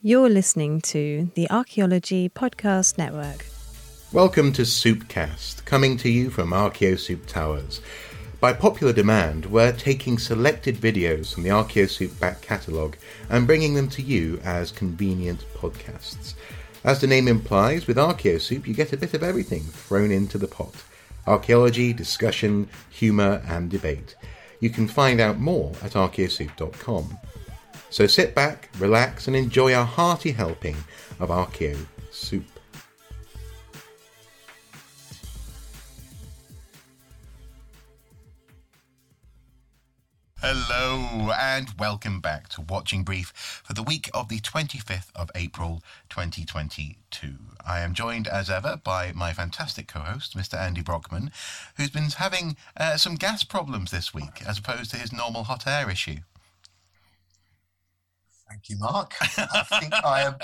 You're listening to the Archaeology Podcast Network. Welcome to Soupcast, coming to you from Archaeosoup Towers. By popular demand, we're taking selected videos from the Archaeosoup back catalogue and bringing them to you as convenient podcasts. As the name implies, with Archaeosoup you get a bit of everything thrown into the pot archaeology, discussion, humour, and debate. You can find out more at archaeosoup.com. So sit back, relax, and enjoy a hearty helping of Archaeo Soup. Hello and welcome back to Watching Brief for the week of the 25th of April 2022. I am joined as ever by my fantastic co host, Mr. Andy Brockman, who's been having uh, some gas problems this week as opposed to his normal hot air issue. Thank you, Mark. I think I am.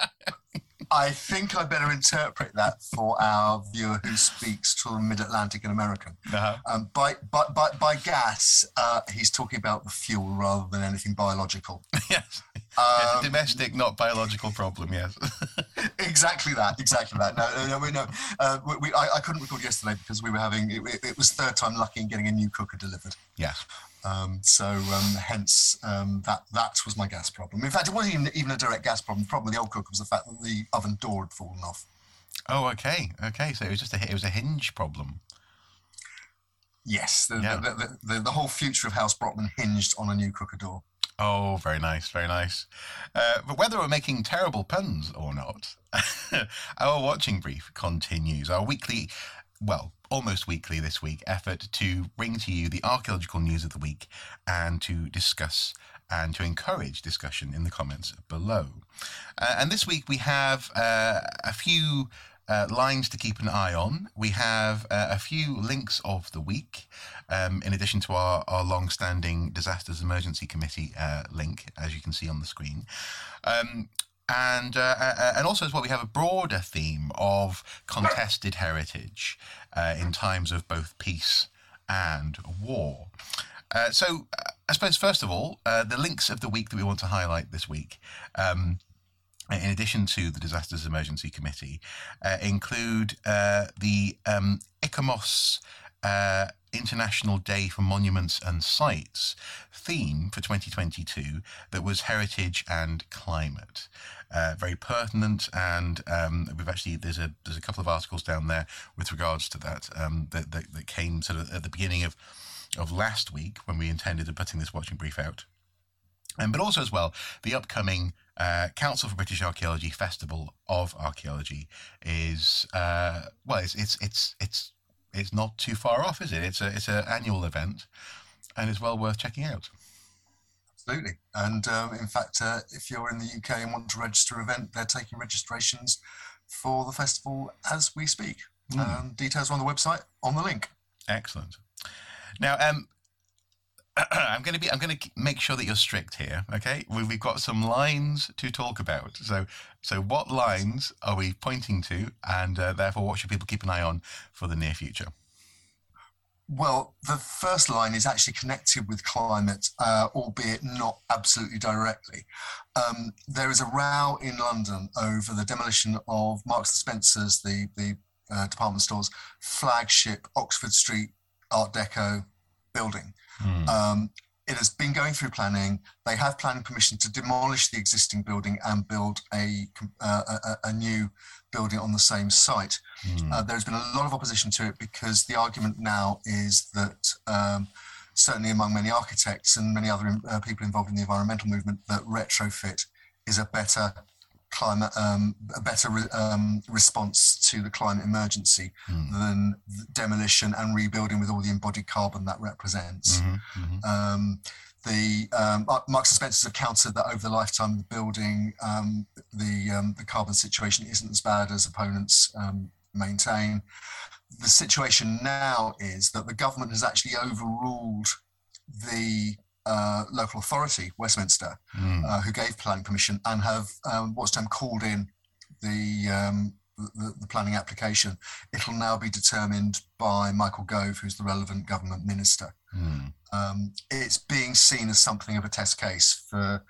I think I better interpret that for our viewer who speaks to the Mid-Atlantic and American. Uh-huh. Um, by, by, by, by gas, uh, he's talking about the fuel rather than anything biological. yes. Um, it's a domestic, not biological problem. Yes. exactly that. Exactly that. No, no, no. We, no uh, we, we I, I, couldn't record yesterday because we were having. It, it, was third time lucky in getting a new cooker delivered. Yes. Um, so um, hence um, that that was my gas problem. In fact, it wasn't even, even a direct gas problem. The problem with the old cooker was the fact that the oven door had fallen off. Oh, okay, okay. So it was just a it was a hinge problem. Yes, the, yeah. the, the, the, the whole future of House Brockman hinged on a new cooker door. Oh, very nice, very nice. Uh, but whether we're making terrible puns or not, our watching brief continues. Our weekly well, almost weekly this week effort to bring to you the archaeological news of the week and to discuss and to encourage discussion in the comments below. Uh, and this week we have uh, a few uh, lines to keep an eye on. We have uh, a few links of the week, um, in addition to our, our long standing Disasters Emergency Committee uh, link, as you can see on the screen. Um, and uh, uh, uh, and also as well, we have a broader theme of contested heritage uh, in times of both peace and war. Uh, so, uh, I suppose first of all, the links of the week that we want to highlight this week. Um, in addition to the Disasters Emergency Committee, include the um, ICOMOS International Day for Monuments and Sites theme for 2022 that was heritage and climate. Uh, very pertinent, and um, we've actually there's a there's a couple of articles down there with regards to that um, that, that, that came sort of at the beginning of of last week when we intended on putting this watching brief out. Um, but also as well, the upcoming uh, Council for British Archaeology Festival of Archaeology is uh, well, it's it's it's it's it's not too far off, is it? It's a it's an annual event, and it's well worth checking out. Absolutely, and um, in fact, uh, if you're in the UK and want to register an event, they're taking registrations for the festival as we speak. Mm. Um, details are on the website on the link. Excellent. Now, um, I'm going to be. I'm going to make sure that you're strict here. Okay, we've got some lines to talk about. So, so what lines are we pointing to, and uh, therefore, what should people keep an eye on for the near future? Well, the first line is actually connected with climate, uh, albeit not absolutely directly. Um, there is a row in London over the demolition of Marks and Spencer's, the the uh, department store's flagship Oxford Street Art Deco building. Mm. Um, it has been going through planning. They have planning permission to demolish the existing building and build a, uh, a, a, new building on the same site. Mm. Uh, there's been a lot of opposition to it because the argument now is that, um, certainly among many architects and many other uh, people involved in the environmental movement, that retrofit is a better climate um, a better re- um, response to the climate emergency mm. than demolition and rebuilding with all the embodied carbon that represents. Mm-hmm, mm-hmm. Um, the um, Marks and Spencers have countered that over the lifetime of the building, um, the um, the carbon situation isn't as bad as opponents maintain. The situation now is that the government has actually overruled the uh, local authority, Westminster, mm. uh, who gave planning permission and have um, what's termed called in the, um, the, the planning application. It'll now be determined by Michael Gove, who's the relevant government minister. Mm. Um, it's being seen as something of a test case for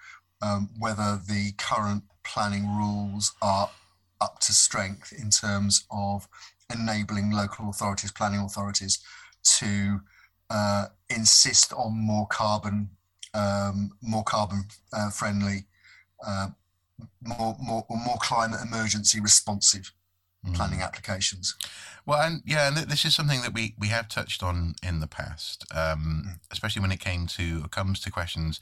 um, whether the current planning rules are up to strength in terms of enabling local authorities, planning authorities, to uh, insist on more carbon, um, more carbon uh, friendly, uh, more more more climate emergency responsive mm. planning applications. Well, and yeah, and this is something that we we have touched on in the past, um, mm. especially when it came to comes to questions.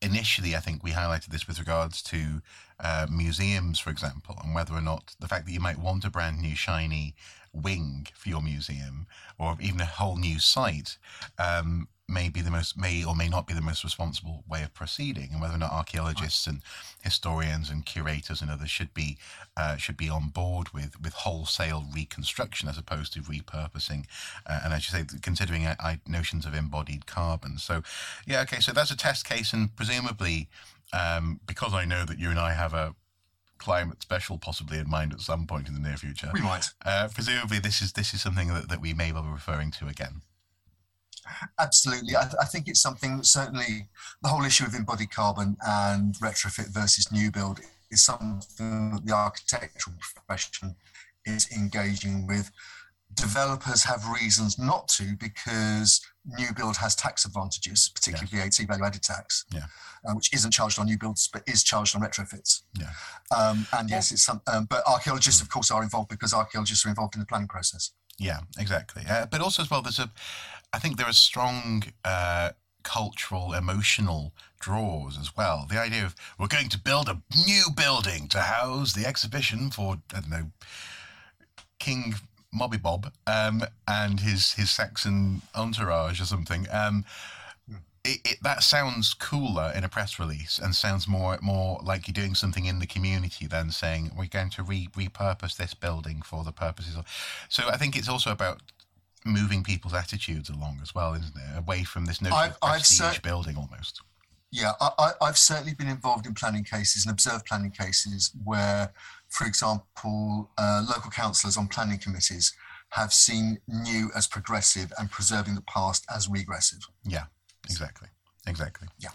Initially, I think we highlighted this with regards to uh, museums, for example, and whether or not the fact that you might want a brand new shiny wing for your museum or even a whole new site um, may be the most may or may not be the most responsible way of proceeding, and whether or not archaeologists and historians and curators and others should be uh, should be on board with with wholesale reconstruction as opposed to repurposing, uh, and as you say, considering uh, notions of embodied carbon. So, yeah, okay, so that's a test case, and presumably, um, because I know that you and I have a climate special possibly in mind at some point in the near future. We might. Uh, presumably, this is this is something that, that we may well be referring to again. Absolutely. I, I, think it's something certainly the whole issue of embodied carbon and retrofit versus new build is something that the architectural profession is engaging with. Developers have reasons not to because new build has tax advantages, particularly yeah. VAT value added tax, yeah. uh, which isn't charged on new builds but is charged on retrofits. Yeah. Um, and yes, it's some, um, but archaeologists, of course, are involved because archaeologists are involved in the planning process. Yeah, exactly. Uh, but also as well, there's a I think there are strong uh, cultural, emotional draws as well. The idea of we're going to build a new building to house the exhibition for I don't know King Mobby Bob um, and his his Saxon entourage or something. Um, it, it, that sounds cooler in a press release and sounds more more like you're doing something in the community than saying we're going to re- repurpose this building for the purposes of. So I think it's also about moving people's attitudes along as well, isn't it? Away from this notion I've, of prestige I've building almost. Yeah, I, have certainly been involved in planning cases and observed planning cases where, for example, uh, local councillors on planning committees have seen new as progressive and preserving the past as regressive. Yeah, exactly. Exactly. Yeah.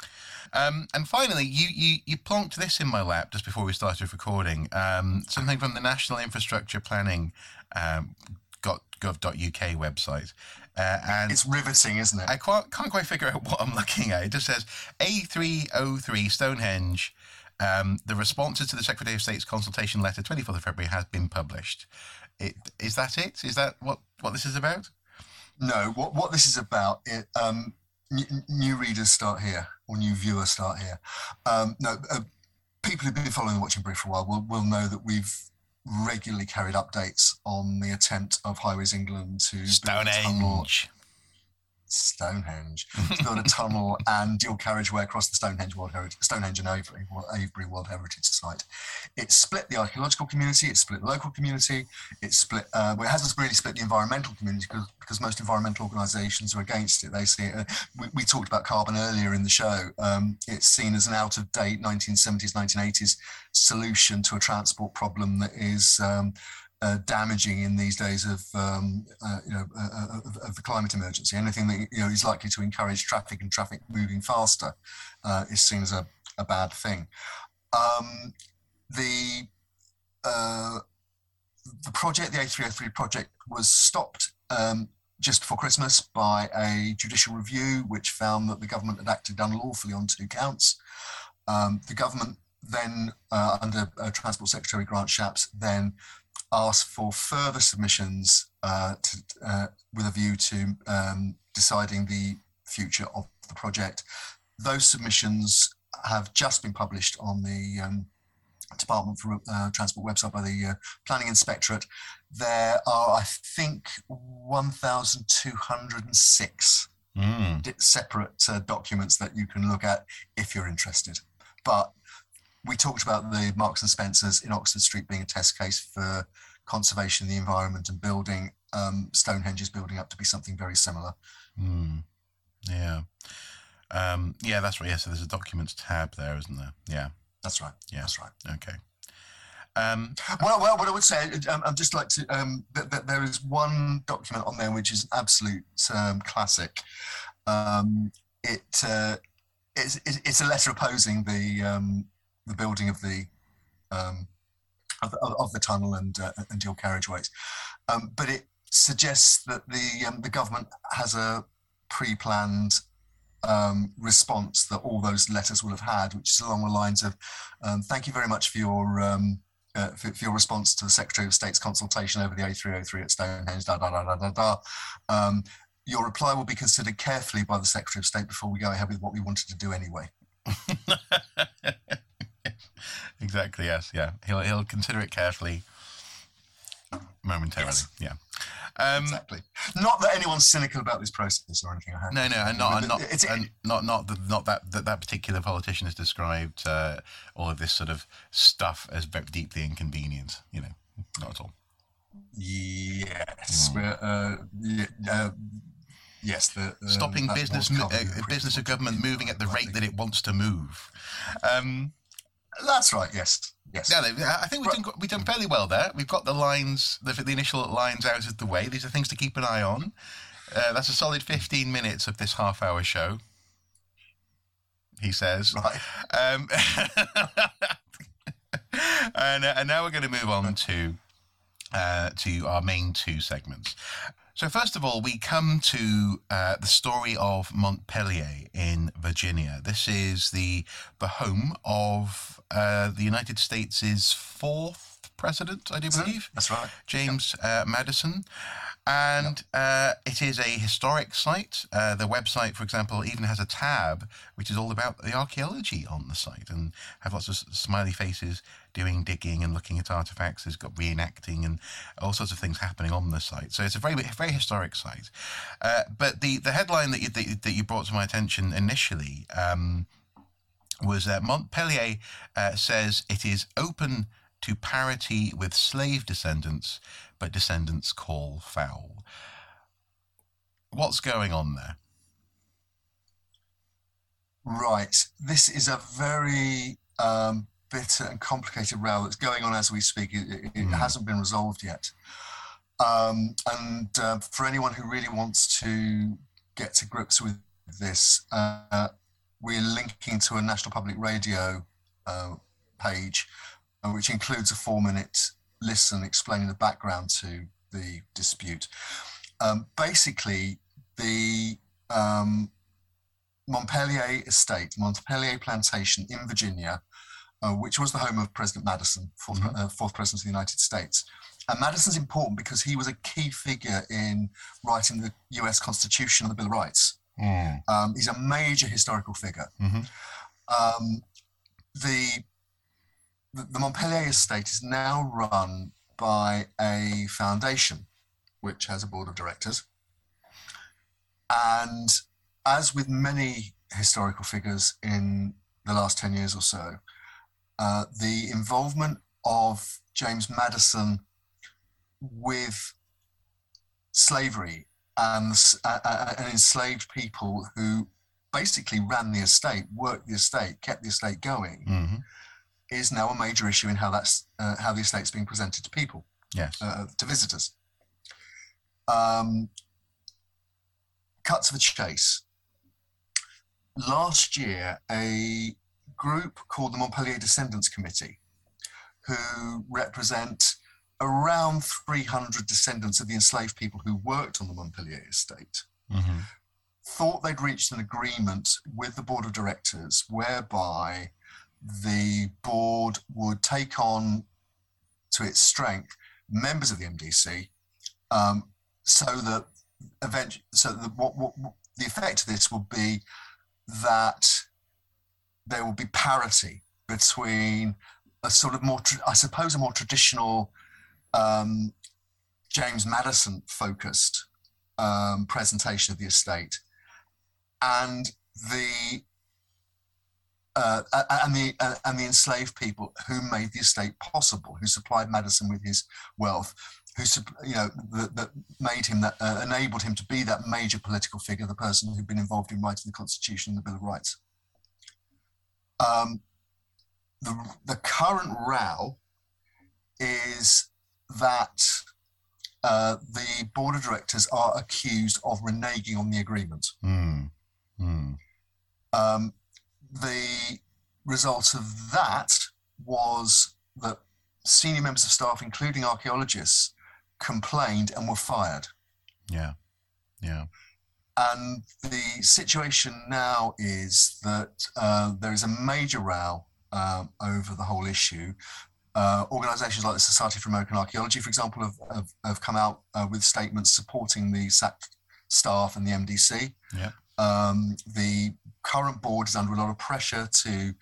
Um, and finally, you, you you plonked this in my lap just before we started recording. Um, something from the National Infrastructure Planning um, gov.uk website. Uh, and it's riveting, isn't it? I can't, can't quite figure out what I'm looking at. It just says A303 Stonehenge. Um, the responses to the Secretary of State's consultation letter, 24th of February, has been published. It, is that it? Is that what, what this is about? No, what, what this is about, it, um, n- new readers start here, or new viewers start here. Um, no, uh, people who've been following the Watching Brief for a while will, will know that we've regularly carried updates on the attempt of Highways England to Stonehenge. Stonehenge to build a tunnel and dual carriageway across the Stonehenge World Heritage, Stonehenge and Avebury, Avebury World Heritage Site. It split the archaeological community, it split the local community, it split. Uh, well, it hasn't really split the environmental community because, because most environmental organisations are against it. They see it. Uh, we, we, talked about carbon earlier in the show. Um, it's seen as an out of date 1970s, 1980s solution to a transport problem that is. Um, uh, damaging in these days of um, uh, you know uh, uh, of, of, the climate emergency. Anything that you know is likely to encourage traffic and traffic moving faster uh, is seen as a, a bad thing. Um, the the project, the A303 project, was stopped um, just before Christmas by a judicial review, which found that the government had acted unlawfully on two counts. Um, the government then, under Transport Secretary Grant Shapps, then asked for further submissions uh, to, uh, with a view to um, deciding the future of the project. Those submissions have just been published on the um, Department for uh, Transport website by the uh, Planning Inspectorate. There are, I think, 1,206 mm. separate uh, documents that you can look at if you're interested. But we talked about the Marks and Spencers in Oxford Street being a test case for conservation of the environment and building. Um, Stonehenge is building up to be something very similar. Mm. Yeah. Um, yeah, that's right. Yeah, so there's a documents tab there, isn't there? Yeah. That's right. Yeah. That's right. Okay. Um, well, well, what I would say, um, I'd just like to, um, that, that there is one document on there which is an absolute um, classic. Um, it, uh, it's, it's a letter opposing the um, the building of the um, of, the, of, the tunnel and, uh, and dual carriageways. Um, but it suggests that the um, the government has a pre-planned um, response that all those letters will have had, which is along the lines of, um, "Thank you very much for your um, uh, for, for, your response to the Secretary of State's consultation over the A303 at Stonehenge." Da da da da da da. Um, your reply will be considered carefully by the Secretary of State before we go ahead with what we wanted to do anyway. exactly. Yes. Yeah. He'll he'll consider it carefully momentarily. Yes. Yeah. Um, exactly. Not that anyone's cynical about this process or anything. I No, no, and not, and not, it's, and not, not, the, not that, that that particular politician has described uh, all of this sort of stuff as deeply inconvenient. You know, not at all. Yes, mm. uh, yeah, uh, yes. The, stopping business, uh, business of government moving at the rate that it wants to move. Um, that's right. Yes. Yes. Yeah, I think we've done, we've done fairly well there. We've got the lines, the, the initial lines out of the way. These are things to keep an eye on. Uh, that's a solid 15 minutes of this half hour show, he says. Right. Um, and, uh, and now we're going to move on to uh, to our main two segments. So, first of all, we come to uh, the story of Montpelier in Virginia. This is the the home of uh, the United States' fourth president, I do believe. That's right. James uh, Madison. And yep. uh, it is a historic site. Uh, the website, for example, even has a tab which is all about the archaeology on the site and have lots of smiley faces doing digging and looking at artifacts. There's got reenacting and all sorts of things happening on the site. So it's a very, very historic site. Uh, but the, the headline that you, that, that you brought to my attention initially um, was that Montpelier uh, says it is open to parity with slave descendants but descendants call foul. What's going on there? Right. This is a very um, bitter and complicated row that's going on as we speak. It, it mm. hasn't been resolved yet. Um, and uh, for anyone who really wants to get to grips with this, uh, we're linking to a National Public Radio uh, page, uh, which includes a four minute listen explaining the background to the dispute. Um, basically, the um, Montpelier estate, Montpelier plantation in Virginia, uh, which was the home of President Madison, fourth, mm-hmm. uh, fourth president of the United States. And Madison's important because he was a key figure in writing the US Constitution and the Bill of Rights. Mm. Um, he's a major historical figure. Mm-hmm. Um, the the Montpelier estate is now run by a foundation which has a board of directors. And as with many historical figures in the last 10 years or so, uh, the involvement of James Madison with slavery and, uh, uh, and enslaved people who basically ran the estate, worked the estate, kept the estate going, mm-hmm is now a major issue in how that's uh, how the estate's being presented to people, yes, uh, to visitors. Um, cut to the chase. Last year, a group called the Montpelier Descendants Committee, who represent around 300 descendants of the enslaved people who worked on the Montpelier estate, mm-hmm. thought they'd reached an agreement with the board of directors whereby the board would take on to its strength members of the MDC, um, so that eventually, so that what, what, what, the effect of this will be that there will be parity between a sort of more, I suppose, a more traditional um, James Madison focused um, presentation of the estate and the uh, and the uh, and the enslaved people who made the estate possible, who supplied Madison with his wealth, who you know that, that made him that uh, enabled him to be that major political figure, the person who'd been involved in writing the Constitution and the Bill of Rights. Um, the the current row is that uh, the board of directors are accused of reneging on the agreement. Mm. Mm. Um, the result of that was that senior members of staff, including archaeologists, complained and were fired. Yeah, yeah. And the situation now is that uh, there is a major row um, over the whole issue. Uh, organizations like the Society for American Archaeology, for example, have, have, have come out uh, with statements supporting the sacked staff and the MDC. Yeah. Um, the current board is under a lot of pressure to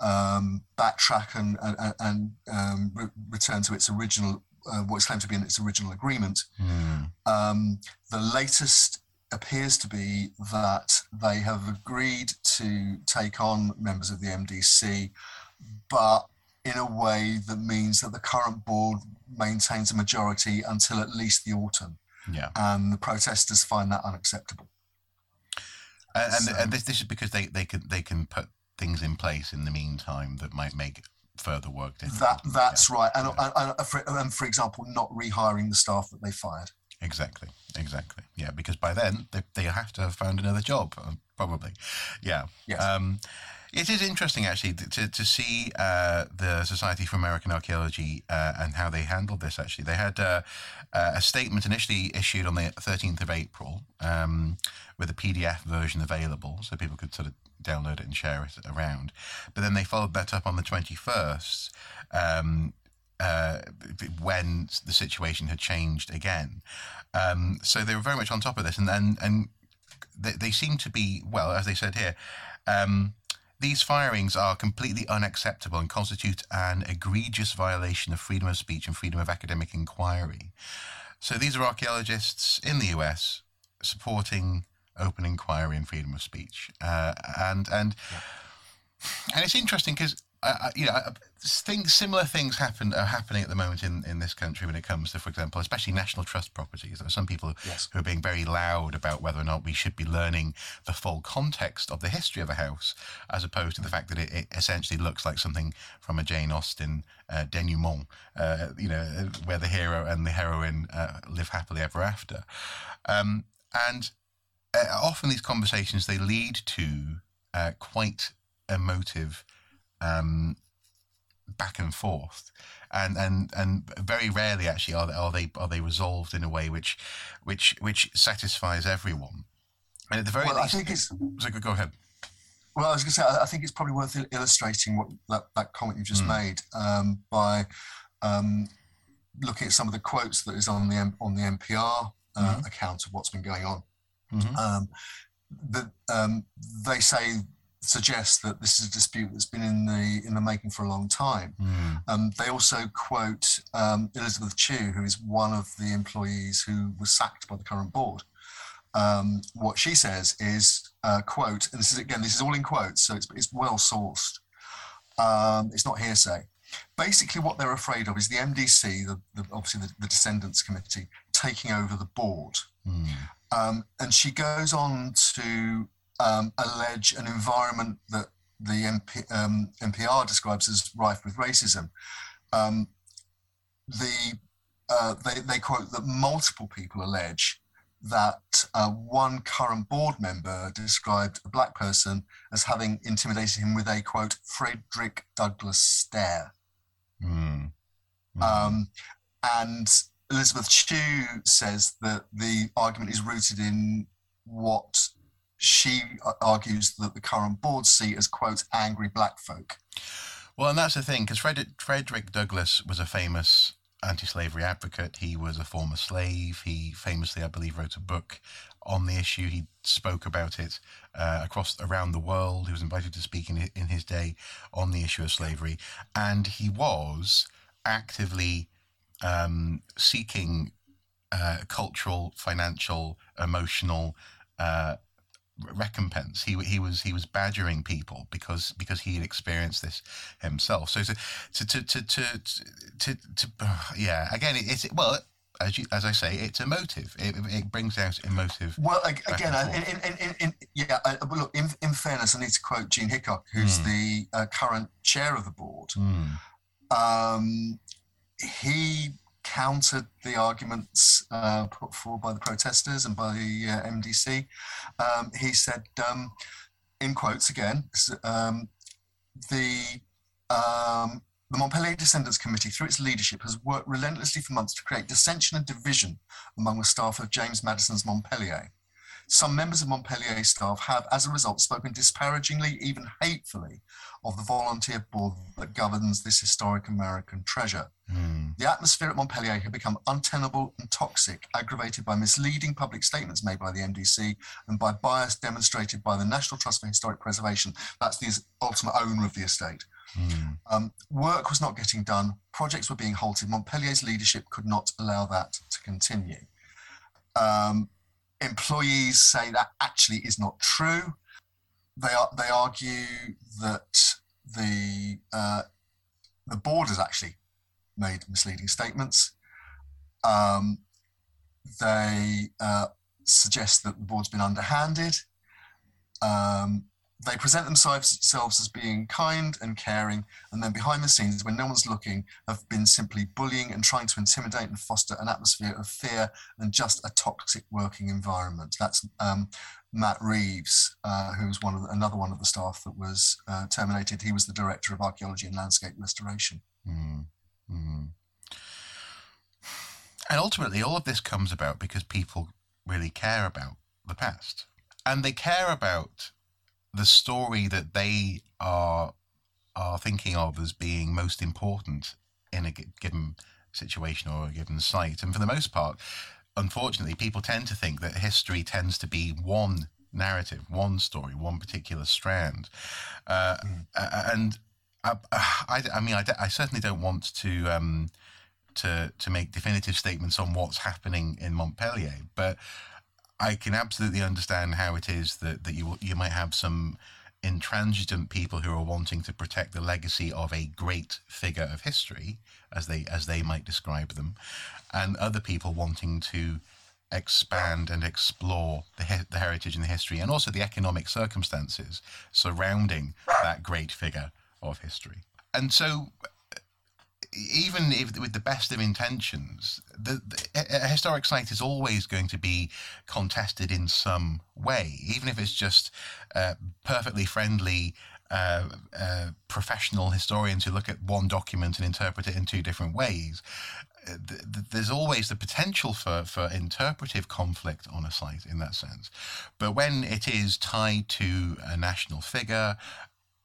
um, backtrack and, and, and um, re- return to its original, uh, what is claimed to be in its original agreement. Mm. Um, the latest appears to be that they have agreed to take on members of the MDC, but in a way that means that the current board maintains a majority until at least the autumn. Yeah. And the protesters find that unacceptable. And, and, So- and this, this is because they, they can they can put things in place in the meantime that might make further work difficult. That that's right, and, Yeah. and, and, for, and for example, not rehiring the staff that they fired. Exactly, exactly. Yeah, because by then they, they have to have found another job, uh, probably. Yeah. Yes. Um, it is interesting actually to, to see uh, the Society for American Archaeology uh, and how they handled this. Actually, they had uh, uh, a statement initially issued on the 13th of April um, with a PDF version available, so people could sort of download it and share it around. But then they followed that up on the 21st. Um, uh, when the situation had changed again. Um, so they were very much on top of this, and and, and they, they seem to be well, as they said here. Um, these firings are completely unacceptable and constitute an egregious violation of freedom of speech and freedom of academic inquiry. So these are archaeologists in the US supporting open inquiry and freedom of speech, uh, and and and it's interesting because uh, you know things similar things happen are happening at the moment in, in this country when it comes to, for example, especially national trust properties. There are some people Yes. who are being very loud about whether or not we should be learning the full context of the history of a house, as opposed to the fact that it, it essentially looks like something from a Jane Austen uh, denouement, uh, you know, where the hero and the heroine uh, live happily ever after. Um, and uh, often these conversations they lead to uh, quite emotive um, back and forth, and and and very rarely actually are they, are they are they resolved in a way which which which satisfies everyone. And at the very Well, I think it's so go- go ahead. Well, I was going to say, I think it's probably worth illustrating what that, that comment you just Mm. made um, by um, looking at some of the quotes that is on the M- on the NPR uh, account of what's been going on. Um, the, um, they say suggest that this is a dispute that's been in the in the making for a long time. Mm. Um, they also quote um, Elizabeth Chew, who is one of the employees who was sacked by the current board. Um, what she says is, uh, quote, and this is again, this is all in quotes, so it's, it's well sourced. Um, it's not hearsay. Basically, what they're afraid of is the MDC, the, the, obviously the, the Descendants Committee, taking over the board. Mm. Um, and she goes on to um, allege an environment that the MP, um, NPR describes as rife with racism. Um, the uh, they, they quote that multiple people allege that uh, one current board member described a black person as having intimidated him with a quote Frederick Douglass stare. Mm. Mm. Um, and Elizabeth Chew says that the argument is rooted in what she argues that the current board see as quote angry black folk. Well, and that's the thing, because Frederick, Douglass was a famous anti-slavery advocate. He was a former slave. He famously, I believe, wrote a book on the issue. He spoke about it uh, across around the world. He was invited to speak in, in his day on the issue of slavery, and he was actively um, seeking uh, cultural, financial, emotional. Uh, recompense. He he was he was badgering people because because he had experienced this himself. So to to to to to, to, to yeah, again, it, it's well. As, you, as I say, it's emotive. It, it brings out emotive. Well, again, in, in, in, yeah. Look, in, in fairness, I need to quote Gene Hickok, who's Hmm. the uh, current chair of the board. Mm, Um, he countered the arguments uh, put forward by the protesters and by the uh, MDC. Um, he said, um, in quotes again, um, the um, the Montpelier Descendants Committee, through its leadership, has worked relentlessly for months to create dissension and division among the staff of James Madison's Montpelier. Some members of Montpelier staff have, as a result, spoken disparagingly, even hatefully, of the volunteer board that governs this historic American treasure. Mm. The atmosphere at Montpelier had become untenable and toxic, aggravated by misleading public statements made by the MDC and by bias demonstrated by the National Trust for Historic Preservation. That's the ultimate owner of the estate. Mm. Um, work was not getting done, projects were being halted. Montpelier's leadership could not allow that to continue. Um, employees say that actually is not true. They are, they argue that the uh, the board has actually made misleading statements. Um, they uh, suggest that the board's been underhanded. Um, they present themselves, as being kind and caring, and then behind the scenes, when no one's looking, have been simply bullying and trying to intimidate and foster an atmosphere of fear and just a toxic working environment. That's um, Matt Reeves, uh, who's one of the, another one of the staff that was uh, terminated. He was the director of archaeology and landscape restoration. Mm. Mm. And ultimately, all of this comes about because people really care about the past, and they care about the story that they are are thinking of as being most important in a given situation or a given site. And for the most part, unfortunately, people tend to think that history tends to be one narrative, one story, one particular strand. Uh, mm. And I, I, I mean, I, I, certainly don't want to. Um, to, to make definitive statements on what's happening in Montpelier, but I can absolutely understand how it is that, that you you might have some intransigent people who are wanting to protect the legacy of a great figure of history, as they as they might describe them, and other people wanting to expand and explore the, the heritage and the history, and also the economic circumstances surrounding that great figure of history. And so, even if, with the best of intentions, the, the, a historic site is always going to be contested in some way, even if it's just uh, perfectly friendly uh, uh, professional historians who look at one document and interpret it in two different ways. Uh, there's always the potential for, for interpretive conflict on a site in that sense. But when it is tied to a national figure,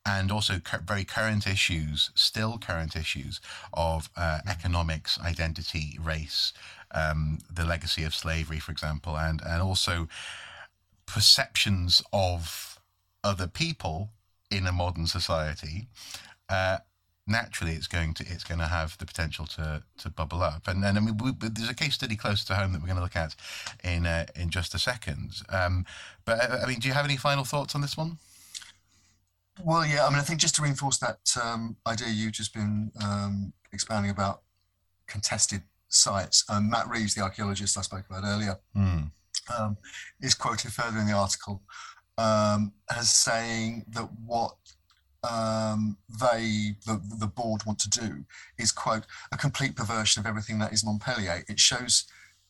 and also very current issues, still current issues of uh, economics, identity, race, um, the legacy of slavery, for example, and and also perceptions of other people in a modern society. Uh, naturally, it's going to it's going to have the potential to to bubble up. And and I mean, we, there's a case study close to home that we're going to look at in uh, in just a second. Um, but uh, I mean, do you have any final thoughts on this one? Well, yeah, I mean, I think just to reinforce that um, idea you've just been um, expounding about contested sites, um, Matt Reeves, the archaeologist I spoke about earlier, mm. is quoted further in the article um, as saying that what um, they, the, the board, want to do is, quote, a complete perversion of everything that is Montpelier. It shows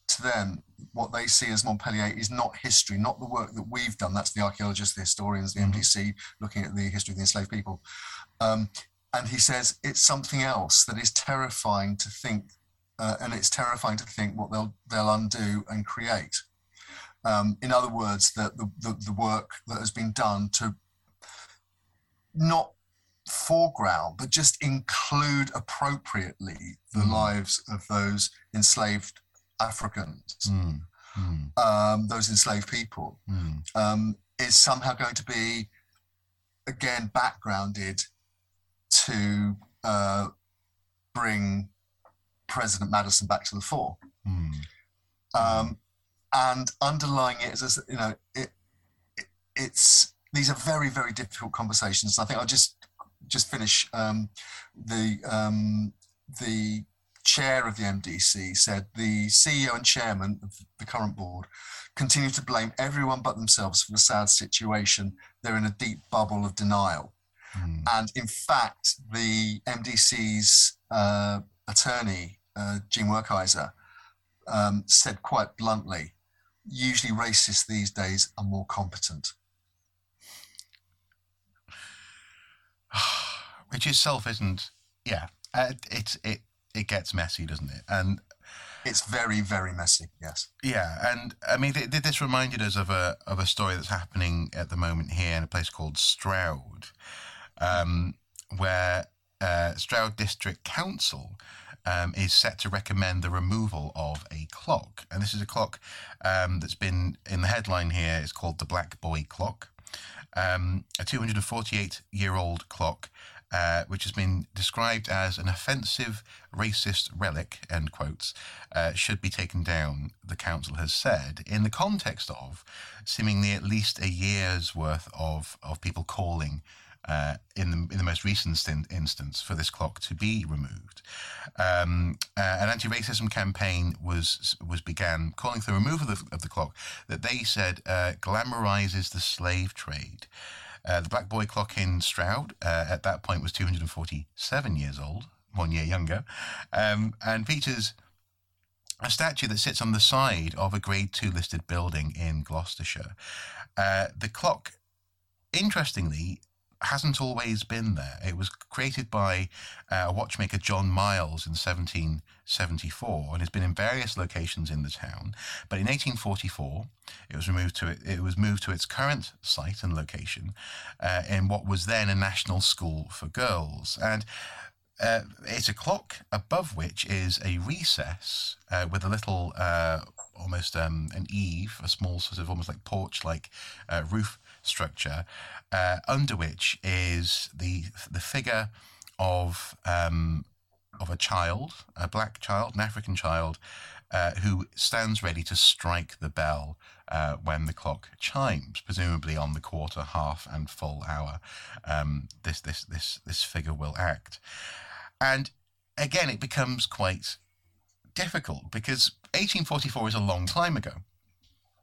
to them what they see as Montpelier is not history, not the work that we've done. That's the archaeologists, the historians, the MDC, mm-hmm. looking at the history of the enslaved people. Um, and he says it's something else that is terrifying to think, uh, and it's terrifying to think what they'll they'll undo and create. Um, in other words, that the, the, the work that has been done to not foreground, but just include appropriately the mm. lives of those enslaved Africans, mm, mm. Um, those enslaved people, mm. um, is somehow going to be, again, backgrounded to uh, bring President Madison back to the fore. Hmm. Um, and underlying it is, you know, it, it, it's these are very, very difficult conversations. I think I'll just just finish um, the um, the chair of the MDC said the CEO and chairman of the current board continue to blame everyone but themselves for the sad situation. They're in a deep bubble of denial. Mm. And in fact, the MDC's uh, attorney, uh, Gene Werkheiser, um, said quite bluntly usually racists these days are more competent. Which itself isn't, yeah, Uh, it it it gets messy, doesn't it? And it's very very messy. Yes. Yeah, and I mean, th- th- this reminded us of a of a story that's happening at the moment here in a place called Stroud, um, where uh, Stroud District Council um, is set to recommend the removal of a clock. And this is a clock um, that's been in the headline here. It's called the Black Boy Clock, um, a 248 year old clock. Uh, which has been described as an offensive racist relic, end quotes, uh, should be taken down, the council has said, in the context of seemingly at least a year's worth of, of people calling uh, in the in the most recent instance for this clock to be removed. Um, uh, an anti-racism campaign was was began calling for the removal of the, of the clock that they said uh, glamorizes the slave trade. Uh, the black boy clock in Stroud uh, at that point was 247 years old, one year younger, um, and features a statue that sits on the side of a Grade Two listed building in Gloucestershire. Uh, the clock, interestingly, hasn't always been there. It was created by uh, watchmaker John Miles in 1774 and has been in various locations in the town. But in 1844, it was removed to it. It was moved to its current site and location uh, in what was then a national school for girls. And uh, it's a clock above which is a recess uh, with a little, uh, almost um, an eave, a small sort of almost like porch like uh, roof structure, uh, under which is the the figure of um, of a child, a black child, an African child, uh, who stands ready to strike the bell uh, when the clock chimes, presumably on the quarter, half, and full hour. Um, this this this this figure will act, and again, it becomes quite difficult because 1844 is a long time ago.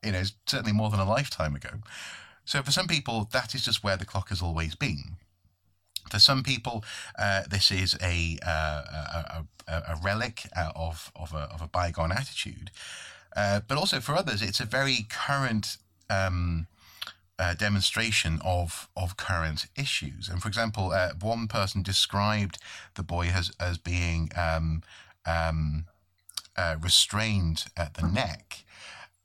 You know, it's certainly more than a lifetime ago. So for some people, that is just where the clock has always been. For some people, uh, this is a, uh, a, a, a, relic uh, of, of, a, of a bygone attitude. Uh, but also for others, it's a very current um, uh, demonstration of, of current issues. And for example, uh, one person described the boy as, as being um, um, restrained at the neck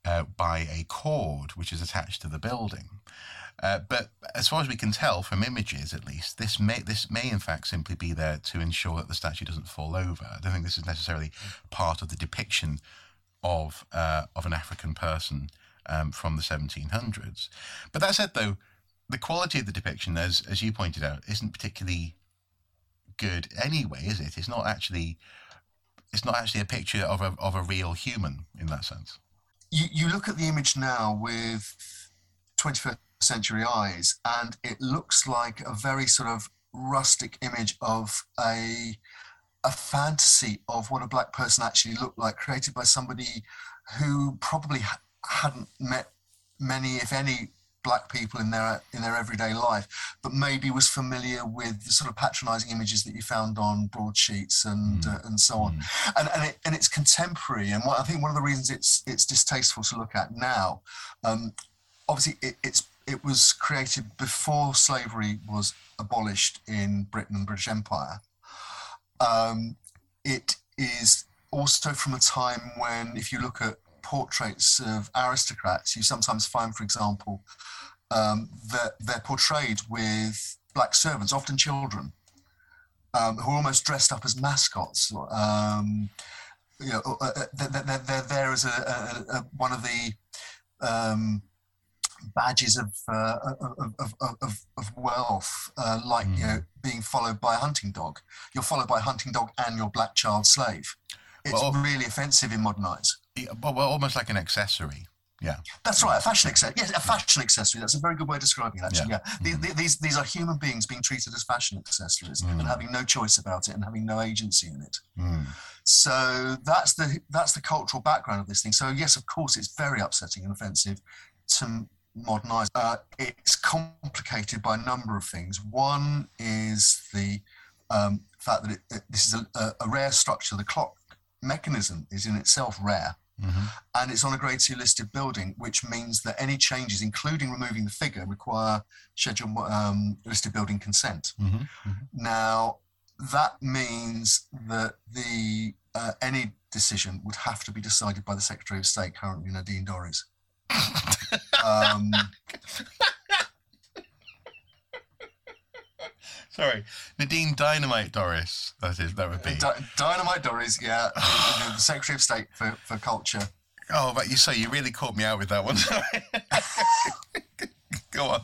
by a cord which is attached to the building. Uh, but as far as we can tell from images, at least, this may this may in fact simply be there to ensure that the statue doesn't fall over. I don't think this is necessarily part of the depiction of uh, of an African person um, from the 1700s. But that said, though, the quality of the depiction, as as you pointed out, isn't particularly good anyway, is it? It's not actually it's not actually a picture of a of a real human in that sense. You you look at the image now with 21st century eyes, and it looks like a very sort of rustic image of a a fantasy of what a black person actually looked like, created by somebody who probably ha- hadn't met many, if any, black people in their in their everyday life, but maybe was familiar with the sort of patronising images that you found on broadsheets and mm. uh, and so on, mm. and and, it, and it's contemporary. And what, I think one of the reasons it's it's distasteful to look at now, um, obviously it, it's it was created before slavery was abolished in Britain and British Empire. Um, it is also from a time when, if you look at portraits of aristocrats, you sometimes find, for example, um, that they're portrayed with black servants, often children, um, who are almost dressed up as mascots. Um, you know, uh, uh they're, they're, they're, there as a, a, a, one of the um, badges of, uh, of, of, of, of, wealth, uh, like mm. you know, being followed by a hunting dog. You're followed by a hunting dog and your black child slave. It's well, really offensive in modern eyes. Well, almost like an accessory. Yeah, that's right. A fashion accessory. Yes, a fashion accessory. That's a very good way of describing it. Actually, yeah. yeah. Mm. These, these are human beings being treated as fashion accessories mm. and having no choice about it and having no agency in it. Mm. So that's the that's the cultural background of this thing. So yes, of course, it's very upsetting and offensive to modernized. Uh, it's complicated by a number of things. One is the um, fact that it, it, this is a, a, rare structure. The clock mechanism is in itself rare. Mm-hmm. And it's on a grade two listed building, which means that any changes, including removing the figure, require schedule um, listed building consent. Mm-hmm. Mm-hmm. Now, that means that the uh, any decision would have to be decided by the Secretary of State, currently Nadine Dorries. um, Sorry, Nadine Dynamite Doris. That is that would be. Di- Dynamite Doris. yeah, know, the Secretary of State for, for Culture. Oh, but you say you really caught me out with that one. Go on.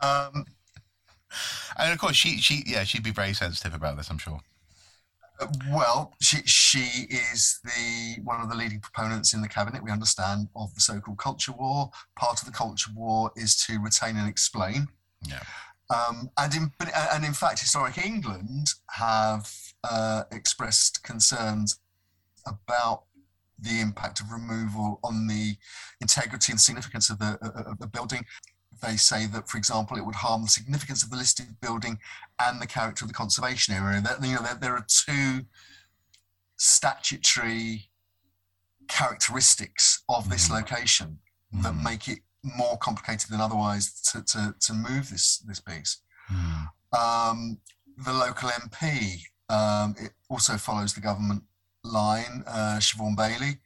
Um, and of course, she she yeah she'd be very sensitive about this. I'm sure. Well, she she is the one of the leading proponents in the cabinet. We understand of the so-called culture war. Part of the culture war is to retain and explain. Yeah. Um, and in and in fact, historic England have uh, expressed concerns about the impact of removal on the integrity and significance of the, of the building. They say that, for example, it would harm the significance of the listed building and the character of the conservation area. That you know, there, there are two statutory characteristics of this mm. location mm. that make it more complicated than otherwise to, to, to move this this piece. Mm. Um, the local MP um, it also follows the government line, uh, Siobhan Baillie.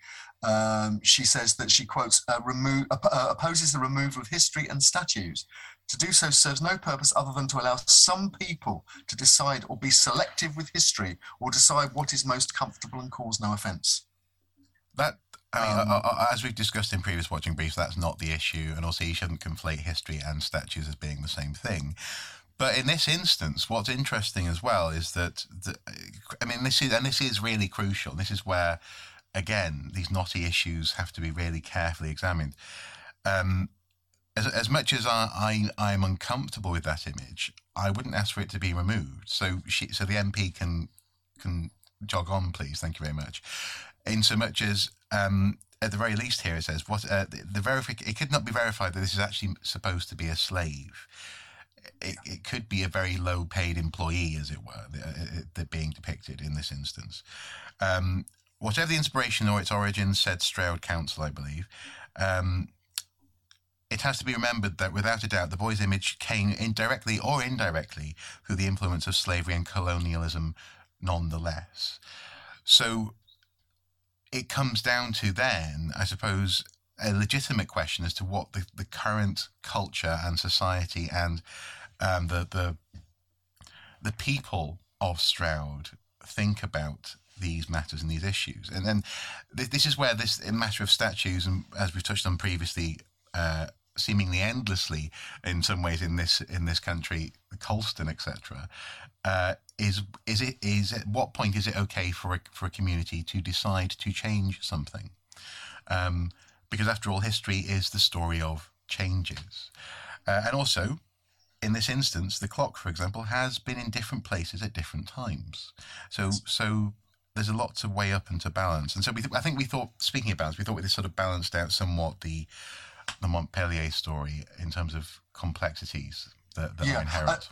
Um, she says that she quotes uh, remove, uh, opposes the removal of history and statues. To do so serves no purpose other than to allow some people to decide or be selective with history or decide what is most comfortable and cause no offence. That I mean, um, as we've discussed in previous watching briefs, that's not the issue, and also you shouldn't conflate history and statues as being the same thing. But in this instance, what's interesting as well is that, the, I mean, this is and this is really crucial. This is where, again, these knotty issues have to be really carefully examined. Um, as, as much as I, I am uncomfortable with that image, I wouldn't ask for it to be removed. So she, so the MP can can jog on, please. Thank you very much. In so much as um, at the very least here it says what uh, the, the verific it could not be verified that this is actually supposed to be a slave it, it could be a very low paid employee, as it were, that uh, being depicted in this instance. Um, whatever the inspiration or its origin, said Stroud Council, I believe, um, it has to be remembered that without a doubt the boy's image came indirectly or indirectly through the influence of slavery and colonialism nonetheless. So it comes down to then, I suppose, a legitimate question as to what the, the current culture and society and um, the the the people of Stroud think about these matters and these issues. And then th- this is where this matter of statues, and as we've touched on previously, uh, seemingly endlessly in some ways in this in this country, Colston, etc. Uh, is is it is at what point is it okay for a, for a community to decide to change something? Um, because after all, history is the story of changes, uh, and also in this instance, the clock, for example, has been in different places at different times. So, so there's a lot to weigh up and to balance. And so we, th- I think we thought, speaking of balance, we thought we sort of balanced out somewhat the the Montpelier story in terms of complexities that, that yeah, are inherent.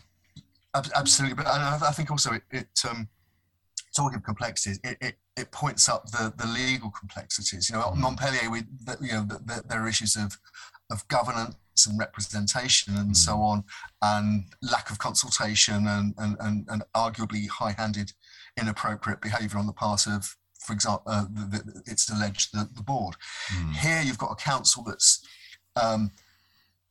Uh, absolutely, but I, I think also it, it um, talking of complexities, it, it, it, points up the, the legal complexities. You know, mm. Montpelier, we you know, the, the, there are issues of of governance and representation and mm. so on, and lack of consultation and, and, and, and arguably high handed, inappropriate behaviour on the part of, for example, uh, the, the, it's alleged the, the board. Mm. Here you've got a council that's um,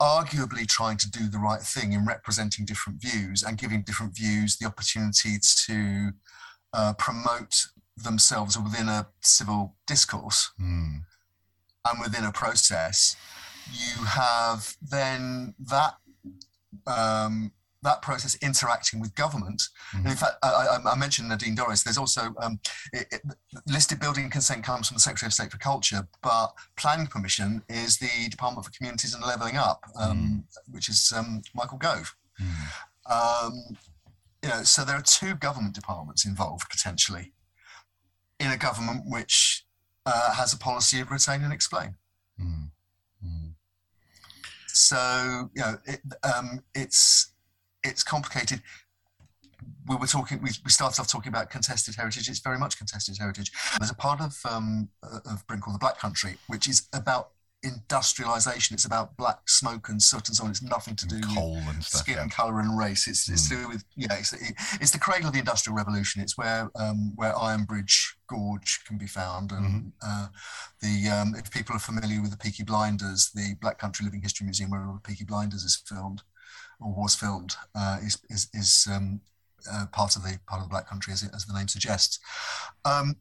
arguably trying to do the right thing in representing different views and giving different views the opportunity to uh, promote themselves within a civil discourse mm. and within a process you have then that um, that process interacting with government. Mm-hmm. in fact, I, I, mentioned Nadine Dorries. There's also um, it, it, listed building consent comes from the Secretary of State for Culture, but planning permission is the Department for Communities and Levelling Up, um, mm. which is um, Michael Gove. Mm. you know, so there are two government departments involved potentially in a government which uh, has a policy of retain and explain. Mm. So you know, it, um, it's it's complicated. We were talking. We, we started off talking about contested heritage. It's very much contested heritage. There's a part of um, of called the Black Country, which is about industrialization. It's about black smoke and soot and so on. It's nothing to do And with coal and stuff. skin Yeah. color and race. It's it's Mm. to do with yeah. It's, it, it's the cradle of the industrial revolution. It's where um, where Ironbridge Gorge can be found, and Mm-hmm. uh, the um, if people are familiar with the Peaky Blinders, the Black Country Living History Museum where all the Peaky Blinders is filmed or was filmed, uh, is is, is um, uh, part of the part of the Black Country as, as the name suggests. Um,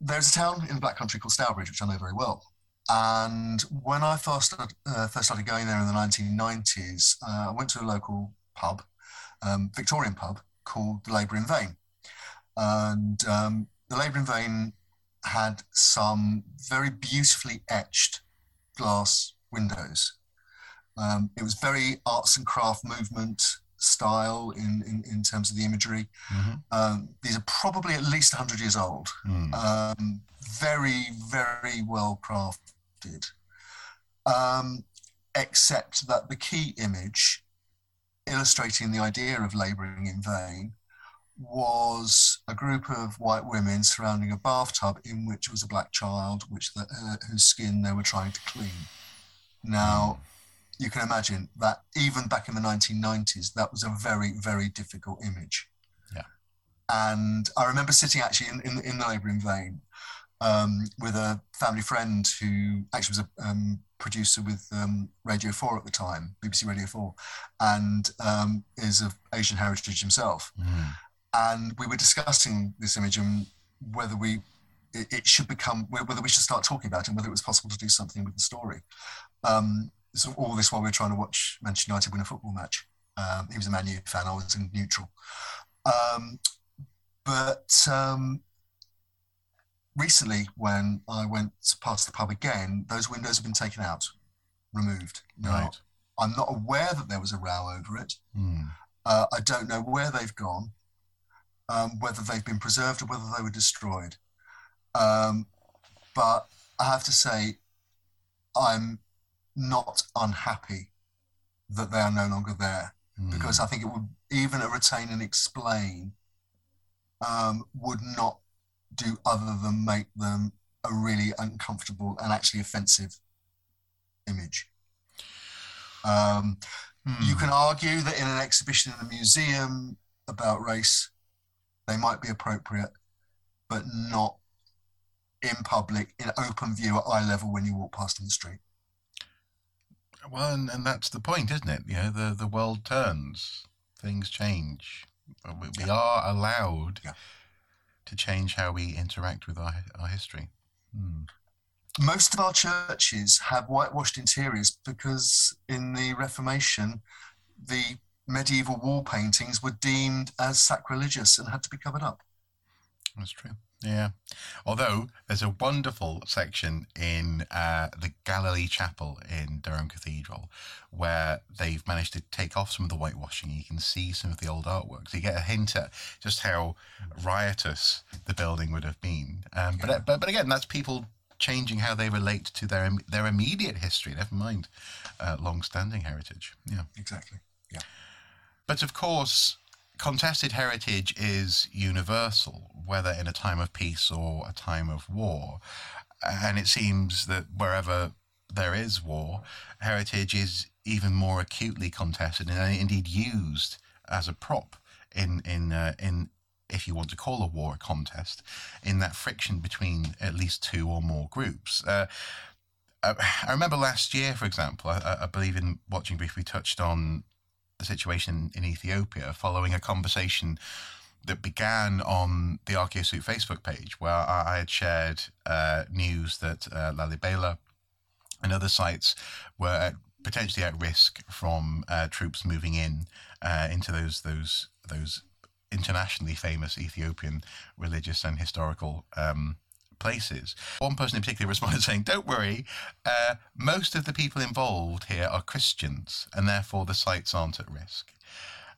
there's a town in the Black Country called Stourbridge, which I know very well. And when I first started, uh, first started going there in the 1990s, uh, I went to a local pub, um, Victorian pub called the Labour in Vain. And um, the Labour in Vain had some very beautifully etched glass windows. Um, it was very arts and craft movement style in, in, in terms of the imagery. Mhm. Um, these are probably at least 100 years old Mm. um, very, very well crafted. Um, except that the key image illustrating the idea of labouring in vain was a group of white women surrounding a bathtub in which was a black child, which the, uh, whose skin they were trying to clean. Now, you can imagine that even back in the 1990s, that was a very, very difficult image. Yeah. And I remember sitting actually in, in, in the Labour in Vain um, with a family friend who actually was a um, producer with um, Radio 4 at the time, BBC Radio 4, and um, is of Asian heritage himself. Mm. And we were discussing this image and whether we it, it should become whether we should start talking about it and whether it was possible to do something with the story. Um, so all this while we were trying to watch Manchester United win a football match. Um, he was a Man U fan, I was in neutral. Um, but um, recently, when I went past the pub again, those windows have been taken out, removed. Now, Right. I'm not aware that there was a row over it. Mm. Uh, I don't know where they've gone, um, whether they've been preserved or whether they were destroyed. Um, but I have to say, I'm not unhappy that they are no longer there Mm. because I think it would even a retain and explain um, would not do other than make them a really uncomfortable and actually offensive image. Um, you Mm. can argue that in an exhibition in a museum about race, they might be appropriate, but not in public, in open view at eye level when you walk past in the street. Well, and, and that's the point, isn't it? You know, the, the world turns, things change. Uh, We, we are allowed Yeah. to change how we interact with our, our history. Mm. Most of our churches have whitewashed interiors because in the Reformation, the medieval wall paintings were deemed as sacrilegious and had to be covered up. That's true. Yeah. Although there's a wonderful section in uh, the Galilee Chapel in Durham Cathedral where they've managed to take off some of the whitewashing. You can see some of the old artwork. So you get a hint at just how riotous the building would have been. Um, but, but but again, that's people changing how they relate to their their immediate history. Never mind uh, long-standing heritage. Yeah. Exactly. Yeah. But of course, contested heritage is universal, whether in a time of peace or a time of war. And it seems that wherever there is war, heritage is even more acutely contested and indeed used as a prop in in uh, in if you want to call a war a contest, in that friction between at least two or more groups. Uh, I I remember last year, for example, I, I believe in Watching Brief, we touched on the situation in Ethiopia following a conversation that began on the Archaeosoup Facebook page, where I, had shared uh, news that uh, Lalibela and other sites were potentially at risk from uh, troops moving in uh, into those those those internationally famous Ethiopian religious and historical um, places. One person in particular responded saying, Don't worry, uh, most of the people involved here are Christians, and therefore the sites aren't at risk.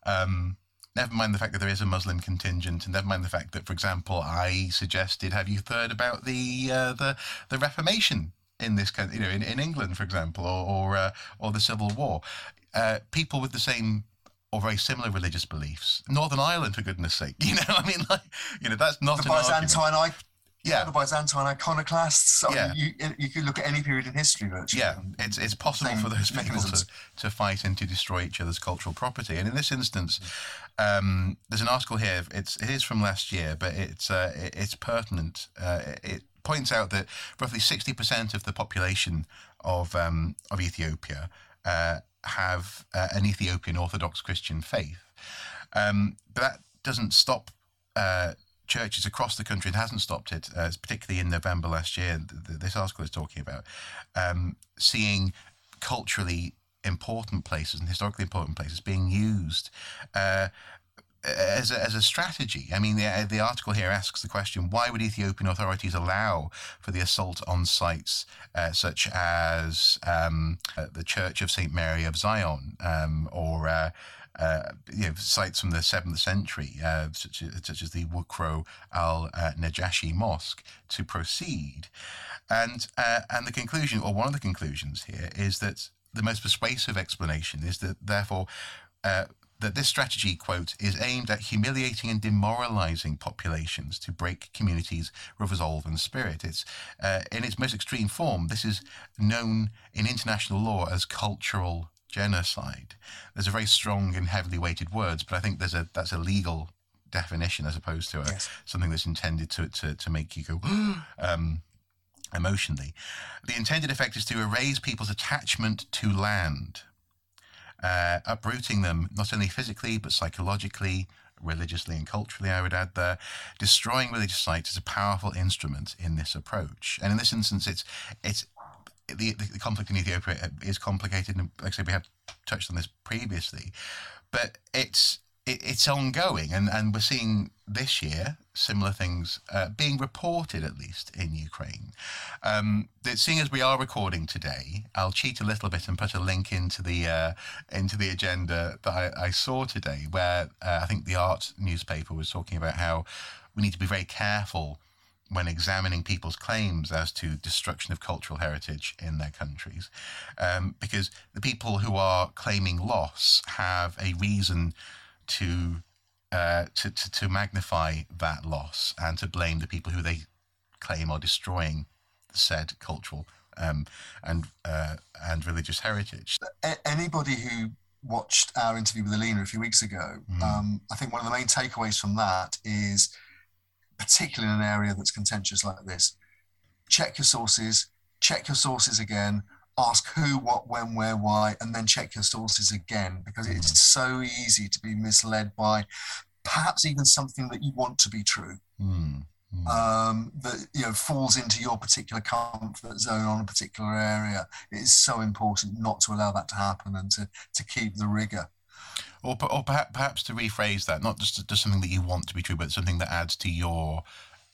Um, never mind the fact that there is a Muslim contingent, and never mind the fact that, for example, I suggested, Have you heard about the uh, the, the Reformation? In this country, you know, in, in England, for example, or or, uh, or the Civil War, uh, people with the same or very similar religious beliefs. Northern Ireland, for goodness sake, you know, I mean, like, you know, that's not The an. Byzantine, Yeah. The Byzantine iconoclasts. I Yeah. mean, you, you could look at any period in history virtually. Yeah, it's it's possible for those people to, mechanisms. to fight and to destroy each other's cultural property. And in this instance, um, there's an article here. It's it is from last year, but it's uh, it- it's pertinent. Uh, it points out that roughly 60% of the population of um, of Ethiopia uh, have uh, an Ethiopian Orthodox Christian faith. Um, but that doesn't stop uh, churches across the country. It hasn't stopped it, uh, particularly in November last year. th- th- this article is talking about um, seeing culturally important places and historically important places being used. Uh, as a, as a strategy, I mean, the, the article here asks the question: Why would Ethiopian authorities allow for the assault on sites uh, such as um, uh, the Church of Saint Mary of Zion, um, or uh, uh, you know, sites from the seventh century, uh, such, as, such as the Wukro al Najashi Mosque, to proceed? And uh, and the conclusion, or one of the conclusions here, is that the most persuasive explanation is that therefore. Uh, that this strategy, quote, is aimed at humiliating and demoralizing populations to break communities' resolve and spirit. It's uh, in its most extreme form. This is known in international law as cultural genocide. There's a very strong and heavily weighted words, but I think there's a that's a legal definition as opposed to a, Yes. something that's intended to, to, to make you go um, emotionally. The intended effect is to erase people's attachment to land, uh, uprooting them not only physically but psychologically, religiously, and culturally. I would add there, destroying religious sites is a powerful instrument in this approach. And in this instance, it's it's the, the, conflict in Ethiopia is complicated, and like I said, we have touched on this previously, but it's it, it's ongoing, and, and we're seeing this year similar things uh, being reported, at least in Ukraine. Um, that seeing as we are recording today, I'll cheat a little bit and put a link into the uh, into the agenda that I, I saw today, where uh, I think the Art newspaper was talking about how we need to be very careful when examining people's claims as to destruction of cultural heritage in their countries, um, because the people who are claiming loss have a reason to, uh, to, to to magnify that loss and to blame the people who they claim are destroying said cultural um, and uh, and religious heritage. A- anybody who watched our interview with Alina a few weeks ago, Mm. um, I think one of the main takeaways from that is, particularly in an area that's contentious like this, check your sources, check your sources again, ask who, what, when, where, why, and then check your sources again because it's so easy to be misled by perhaps even something that you want to be true. Hmm. um, that you know falls into your particular comfort zone on a particular area. It is so important not to allow that to happen and to to keep the rigor. Or, or perhaps, perhaps to rephrase that, not just, just something that you want to be true, but something that adds to your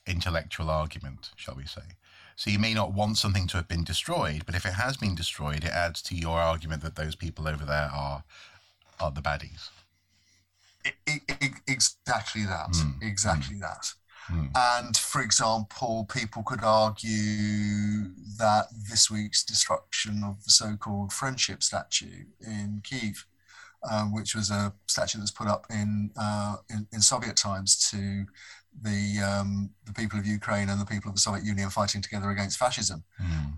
intellectual argument, shall we say. So you may not want something to have been destroyed, but if it has been destroyed, it adds to your argument that those people over there are are the baddies. I- I- I- exactly that. Mm, Exactly that. Mm. And for example, people could argue that this week's destruction of the so-called friendship statue in Kiev, um, which was a statue that was put up in, uh, in in Soviet times to the um, the people of Ukraine and the people of the Soviet Union fighting together against fascism,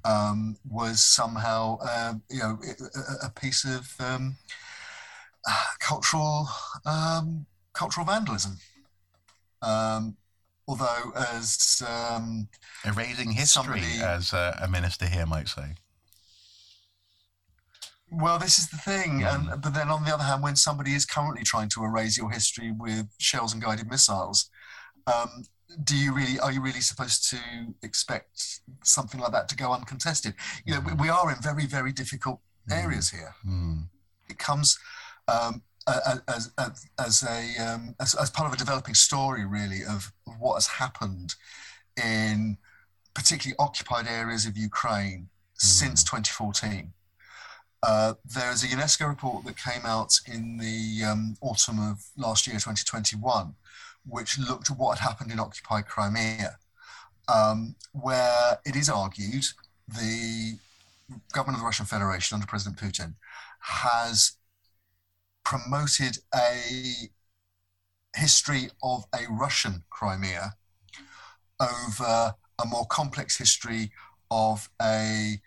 um, was somehow um, you know a, a- a piece of um, cultural um, cultural vandalism. Um, although, as um, Erasing history, Somebody- as uh, a minister here might say. Well, this is the thing. Mm. And but then on the other hand, when somebody is currently trying to erase your history with shells and guided missiles, um, do you really are you really supposed to expect something like that to go uncontested? You know, we, we are in very very difficult areas here. Hmm. it comes um, as, as, as a um, as, as part of a developing story really of what has happened in particularly occupied areas of Ukraine since 2014. Uh, there is a UNESCO report that came out in the um, autumn of last year, 2021, which looked at what had happened in occupied Crimea, um, where it is argued the government of the Russian Federation under President Putin has promoted a history of a Russian Crimea over a more complex history of a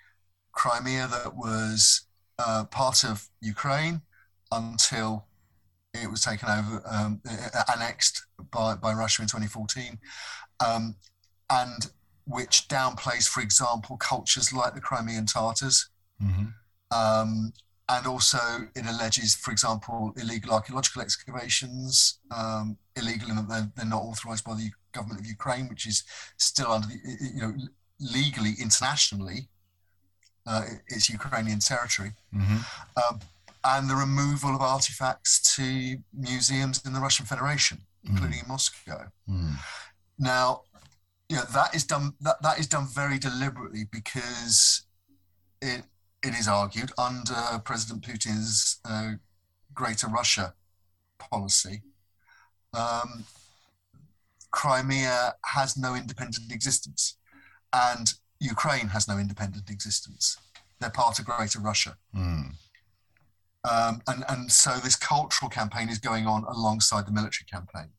Crimea that was uh, part of Ukraine until it was taken over, um, annexed by, by Russia in 2014, um, and which downplays, for example, cultures like the Crimean Tatars. Mm-hmm. Um, and also, it alleges, for example, illegal archaeological excavations, um, illegal in that they're, they're, not authorized by the government of Ukraine, which is still under the, you know, legally, internationally, uh, it's Ukrainian territory. Mm-hmm. Um, and the removal of artifacts to museums in the Russian Federation, including mm. in Moscow. Mm. Now, you know, that is done that, that is done very deliberately because it it is argued under President Putin's uh, Greater Russia policy, um, Crimea has no independent existence, and Ukraine has no independent existence. They're part of Greater Russia. Mm. Um, and, and so this cultural campaign is going on alongside the military campaign.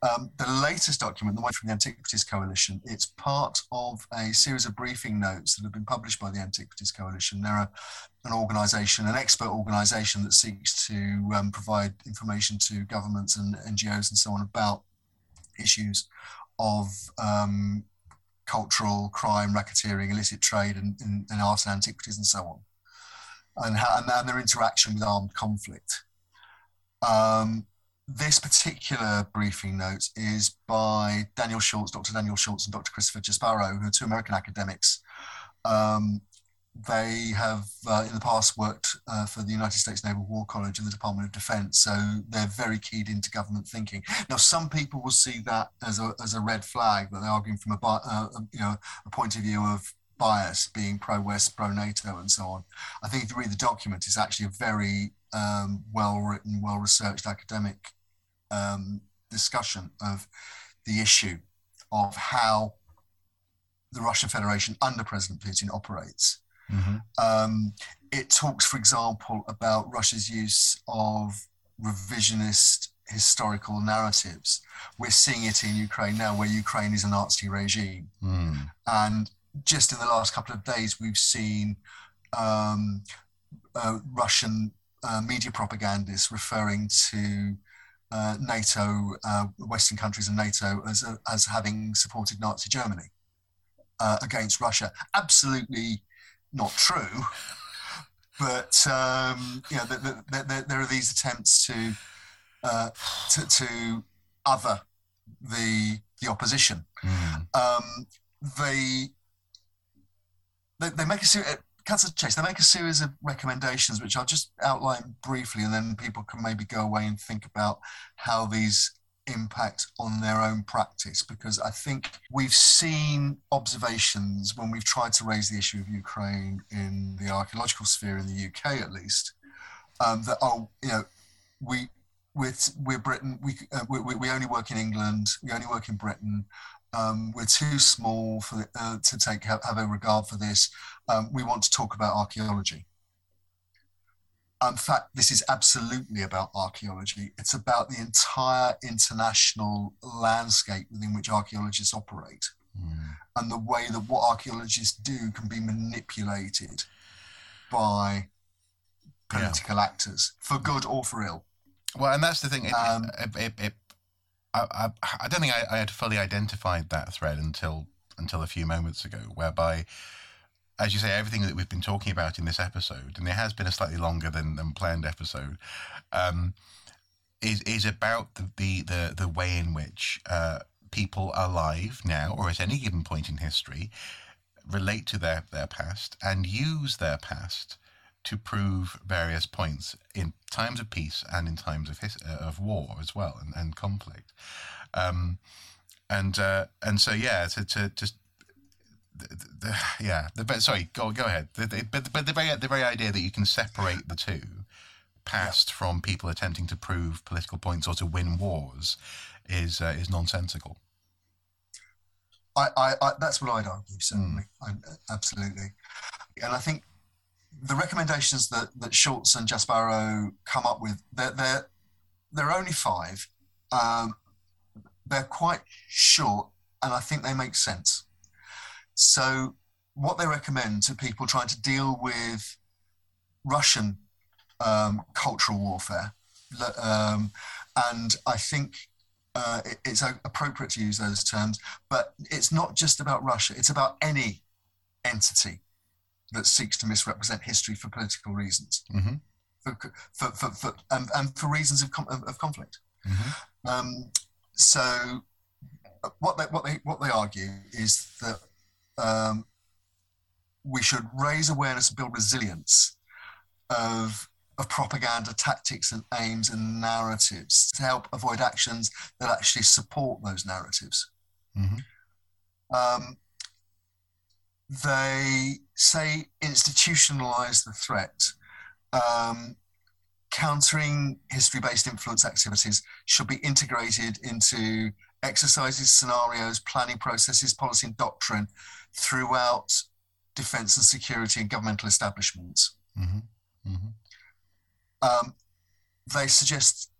Um, the latest document, the one from the Antiquities Coalition, it's part of a series of briefing notes that have been published by the Antiquities Coalition. They're an organisation, an expert organisation that seeks to um, provide information to governments and NGOs and so on about issues of um, cultural crime, racketeering, illicit trade, and, and, and art and antiquities, and so on and, how, and their interaction with armed conflict. Um, this particular briefing note is by Daniel Schultz, Dr. Daniel Schultz, and Dr. Christopher Jasparro, who are two American academics. Um, they have uh, in the past worked uh, for the United States Naval War College and the Department of Defense, so they're very keyed into government thinking. Now, some people will see that as a, as a red flag, that they're arguing from a, uh, you know, a point of view of bias, being pro-West, pro-NATO, and so on. I think if you read the document, it's actually a very um, well-written, well-researched academic um, discussion of the issue of how the Russian Federation under President Putin operates. Mm-hmm. Um, it talks, for example, about Russia's use of revisionist historical narratives. We're seeing it in Ukraine now, where Ukraine is a Nazi regime. Mm. And just in the last couple of days, we've seen um, uh, Russian uh, media propagandists referring to uh, NATO, uh, Western countries and NATO as, as having supported Nazi Germany uh, against Russia. Absolutely not true. But um, you know, the, the, the, there are these attempts to, uh, to, to other the the opposition. Mm. Um, they they, they make a series. Cut to chase. They make a series of recommendations, which I'll just outline briefly, and then people can maybe go away and think about how these impact on their own practice because I think we've seen observations when we've tried to raise the issue of Ukraine in the archaeological sphere in the UK at least um, that oh you know we we're, we're Britain we, uh, we we only work in England we only work in Britain um, we're too small for, uh, to take have, have, a regard for this. Um, we want to talk about archaeology. In fact, this is absolutely about archaeology. It's about the entire international landscape within which archaeologists operate, mm. and the way that what archaeologists do can be manipulated by political yeah. actors for good or for ill. Well, and that's the thing. It, um, it, it, it I, I, I don't think I, I, had fully identified that thread until until a few moments ago, whereby, as you say, everything that we've been talking about in this episode, and it has been a slightly longer than, than planned episode, um, is is about the the the, way in which uh, people alive now, or at any given point in history, relate to their their past and use their past to prove various points in times of peace and in times of his, uh, of war as well and, and conflict. Um, and uh, and so yeah, to, to just the, the, yeah, the, but sorry, go go ahead. The, but but the very the very idea that you can separate the two, past yeah. from people attempting to prove political points or to win wars, is uh, is nonsensical. I, I, I, that's what I'd argue certainly, mm. I, absolutely, and I think the recommendations that, that Schultz and Jasparro come up with, they're, they're, they're only five. Um, they're quite short and I think they make sense. So, what they recommend to people trying to deal with Russian um, cultural warfare, um, and I think uh, it, it's appropriate to use those terms, but it's not just about Russia, it's about any entity that seeks to misrepresent history for political reasons. Mm-hmm. For, for, for, for, and, and for reasons of, of conflict. Mm-hmm. Um, so what they what they what they argue is that um, we should raise awareness and build resilience of of propaganda tactics and aims and narratives to help avoid actions that actually support those narratives. Mm-hmm. Um, they say institutionalize the threat. Um, countering history based influence activities should be integrated into exercises, scenarios, planning processes, policy, and doctrine throughout defense and security and governmental establishments. Mm-hmm. Mm-hmm. Um, they suggest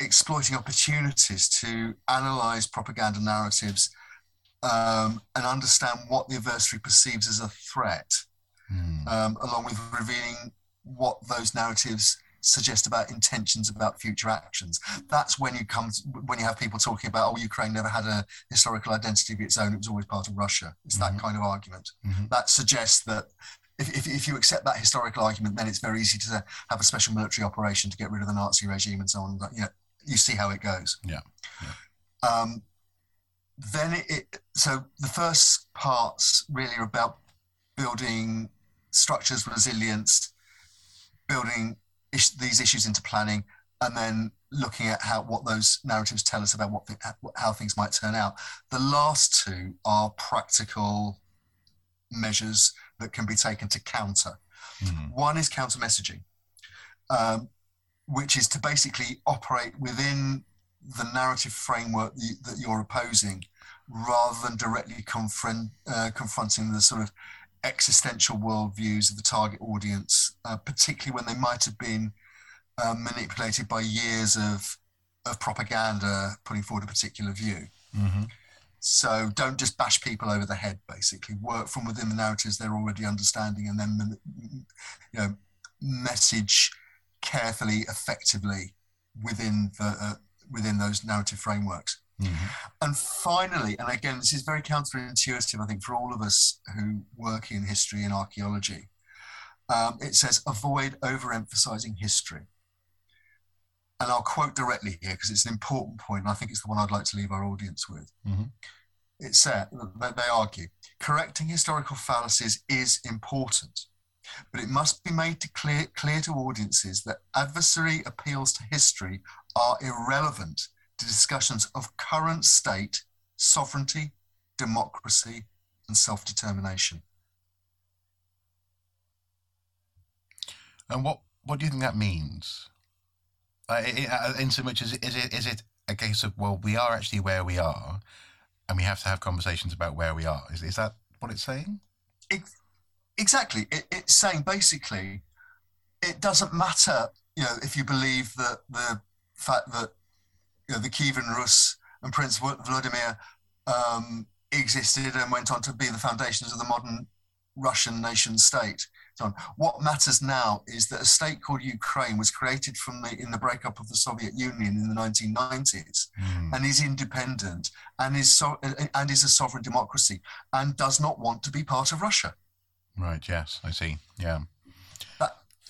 exploiting opportunities to analyze propaganda narratives um, and understand what the adversary perceives as a threat, mm. um, along with revealing what those narratives suggest about intentions about future actions. That's when you come to, when you have people talking about oh Ukraine never had a historical identity of its own; it was always part of Russia. It's mm-hmm. that kind of argument mm-hmm. that suggests that. If, if, if, you accept that historical argument, then it's very easy to have a special military operation to get rid of the Nazi regime and so on. But, you know, you see how it goes. Yeah. yeah. Um, then it, it, so the first parts really are about building structures, resilience, building is- these issues into planning, and then looking at how what those narratives tell us about what the, how things might turn out. The last two are practical measures that can be taken to counter. Mm-hmm. One is counter messaging, um, which is to basically operate within the narrative framework that you're opposing rather than directly confront, uh, confronting the sort of existential worldviews of the target audience, uh, particularly when they might have been uh, manipulated by years of, of propaganda putting forward a particular view. Mm-hmm. So don't just bash people over the head. Basically, work from within the narratives they're already understanding, and then you know message carefully, effectively within the uh, within those narrative frameworks. Mm-hmm. And finally, and again, this is very counterintuitive, I think, for all of us who work in history and archaeology. Um, it says, avoid overemphasizing history. And I'll quote directly here because it's an important point, and I think it's the one I'd like to leave our audience with. Mm-hmm. It said, that they argue, correcting historical fallacies is important, but it must be made to clear, clear to audiences that adversary appeals to history are irrelevant to discussions of current state, sovereignty, democracy, and self determination. And what, what do you think that means? Uh, in so much as is it is it a case of well we are actually where we are, and we have to have conversations about where we are. Is is that what it's saying? It, exactly. It, it's saying basically, it doesn't matter. You know, if you believe that the fact that you know, the Kievan Rus and Prince Vladimir um, existed and went on to be the foundations of the modern Russian nation state. So what matters now is that a state called Ukraine was created from the in the breakup of the Soviet Union in the 1990s, mm. and is independent and is so and is a sovereign democracy and does not want to be part of Russia. Right. Yes, I see. Yeah.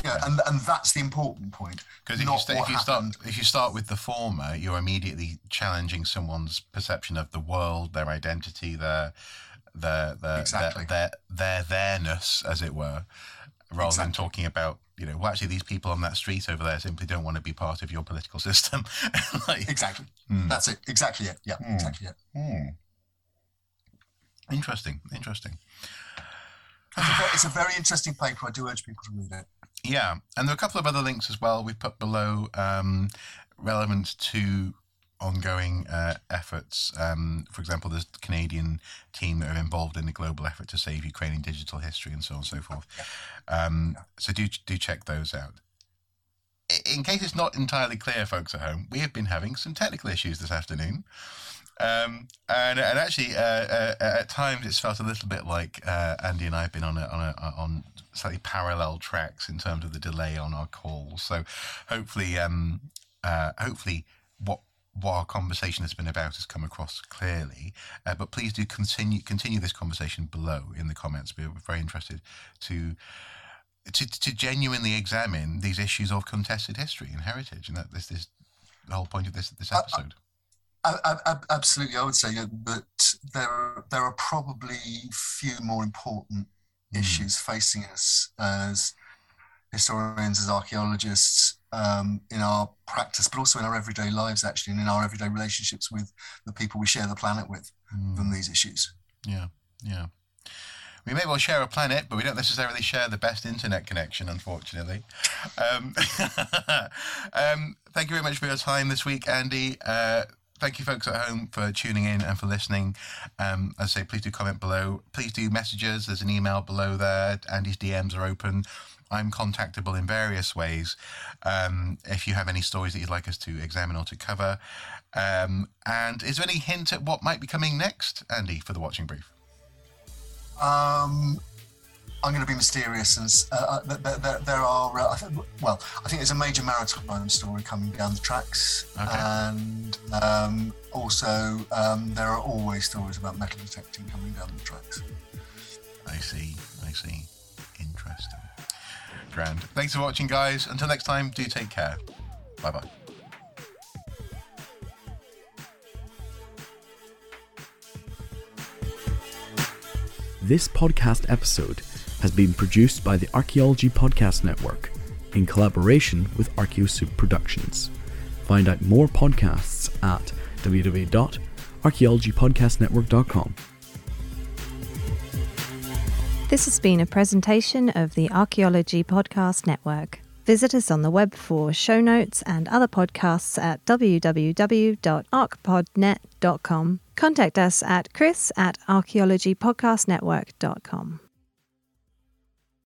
Yeah, and, and that's the important point. Because if, you, st- if you start if you start with the former, you're immediately challenging someone's perception of the world, their identity, their their their exactly. their, their, their theirness, as it were, rather exactly. than talking about you know, well, actually, these people on that street over there simply don't want to be part of your political system. like, exactly. Mm. That's it. Exactly it. Yeah. Mm. Exactly it. Mm. Interesting. Interesting. It's a, very, it's a very interesting paper. I do urge people to read it. Yeah, and there are a couple of other links as well we've put below um, relevant to ongoing uh, efforts. Um, for example, there's the Canadian team that are involved in the global effort to save Ukrainian digital history and so on and so forth. Um, so do do check those out. In case it's not entirely clear, folks at home, we have been having some technical issues this afternoon. Um, and and actually, uh, uh, at times it's felt a little bit like uh, Andy and I have been on a, on a, on slightly parallel tracks in terms of the delay on our calls. So hopefully, um, uh, hopefully, what what our conversation has been about has come across clearly. Uh, but please do continue continue this conversation below in the comments. We're very interested to. To, to genuinely examine these issues of contested history and heritage, and that this is the whole point of this this episode. I, I, I, absolutely, I would say that there there are probably few more important. Issues facing us as historians, as archaeologists, um, in our practice, but also in our everyday lives, actually, and in our everyday relationships with the people we share the planet with, mm. than these issues. Yeah, yeah. We may well share a planet, but we don't necessarily share the best internet connection, unfortunately. Um, um, thank you very much for your time this week, Andy. Uh, thank you, folks at home, for tuning in and for listening. Um, as I say, please do comment below. Please do messages. There's an email below there. Andy's DMs are open. I'm contactable in various ways. Um, if you have any stories that you'd like us to examine or to cover. Um, and is there any hint at what might be coming next, Andy, for the watching brief? Um, I'm going to be mysterious, and uh, uh there, there, there, are. Uh, well, I think there's a major maritime story coming down the tracks, okay. and um, also um, there are always stories about metal detecting coming down the tracks. I see. I see. Interesting. Grand. Thanks for watching, guys. Until next time, do take care. Bye bye. This podcast episode has been produced by the Archaeology Podcast Network in collaboration with Archaeosoup Productions. Find out more podcasts at www.archaeologypodcastnetwork.com. This has been a presentation of the Archaeology Podcast Network. Visit us on the web for show notes and other podcasts at www.archpodnet.com. Contact us at chris at archaeologypodcastnetwork.com.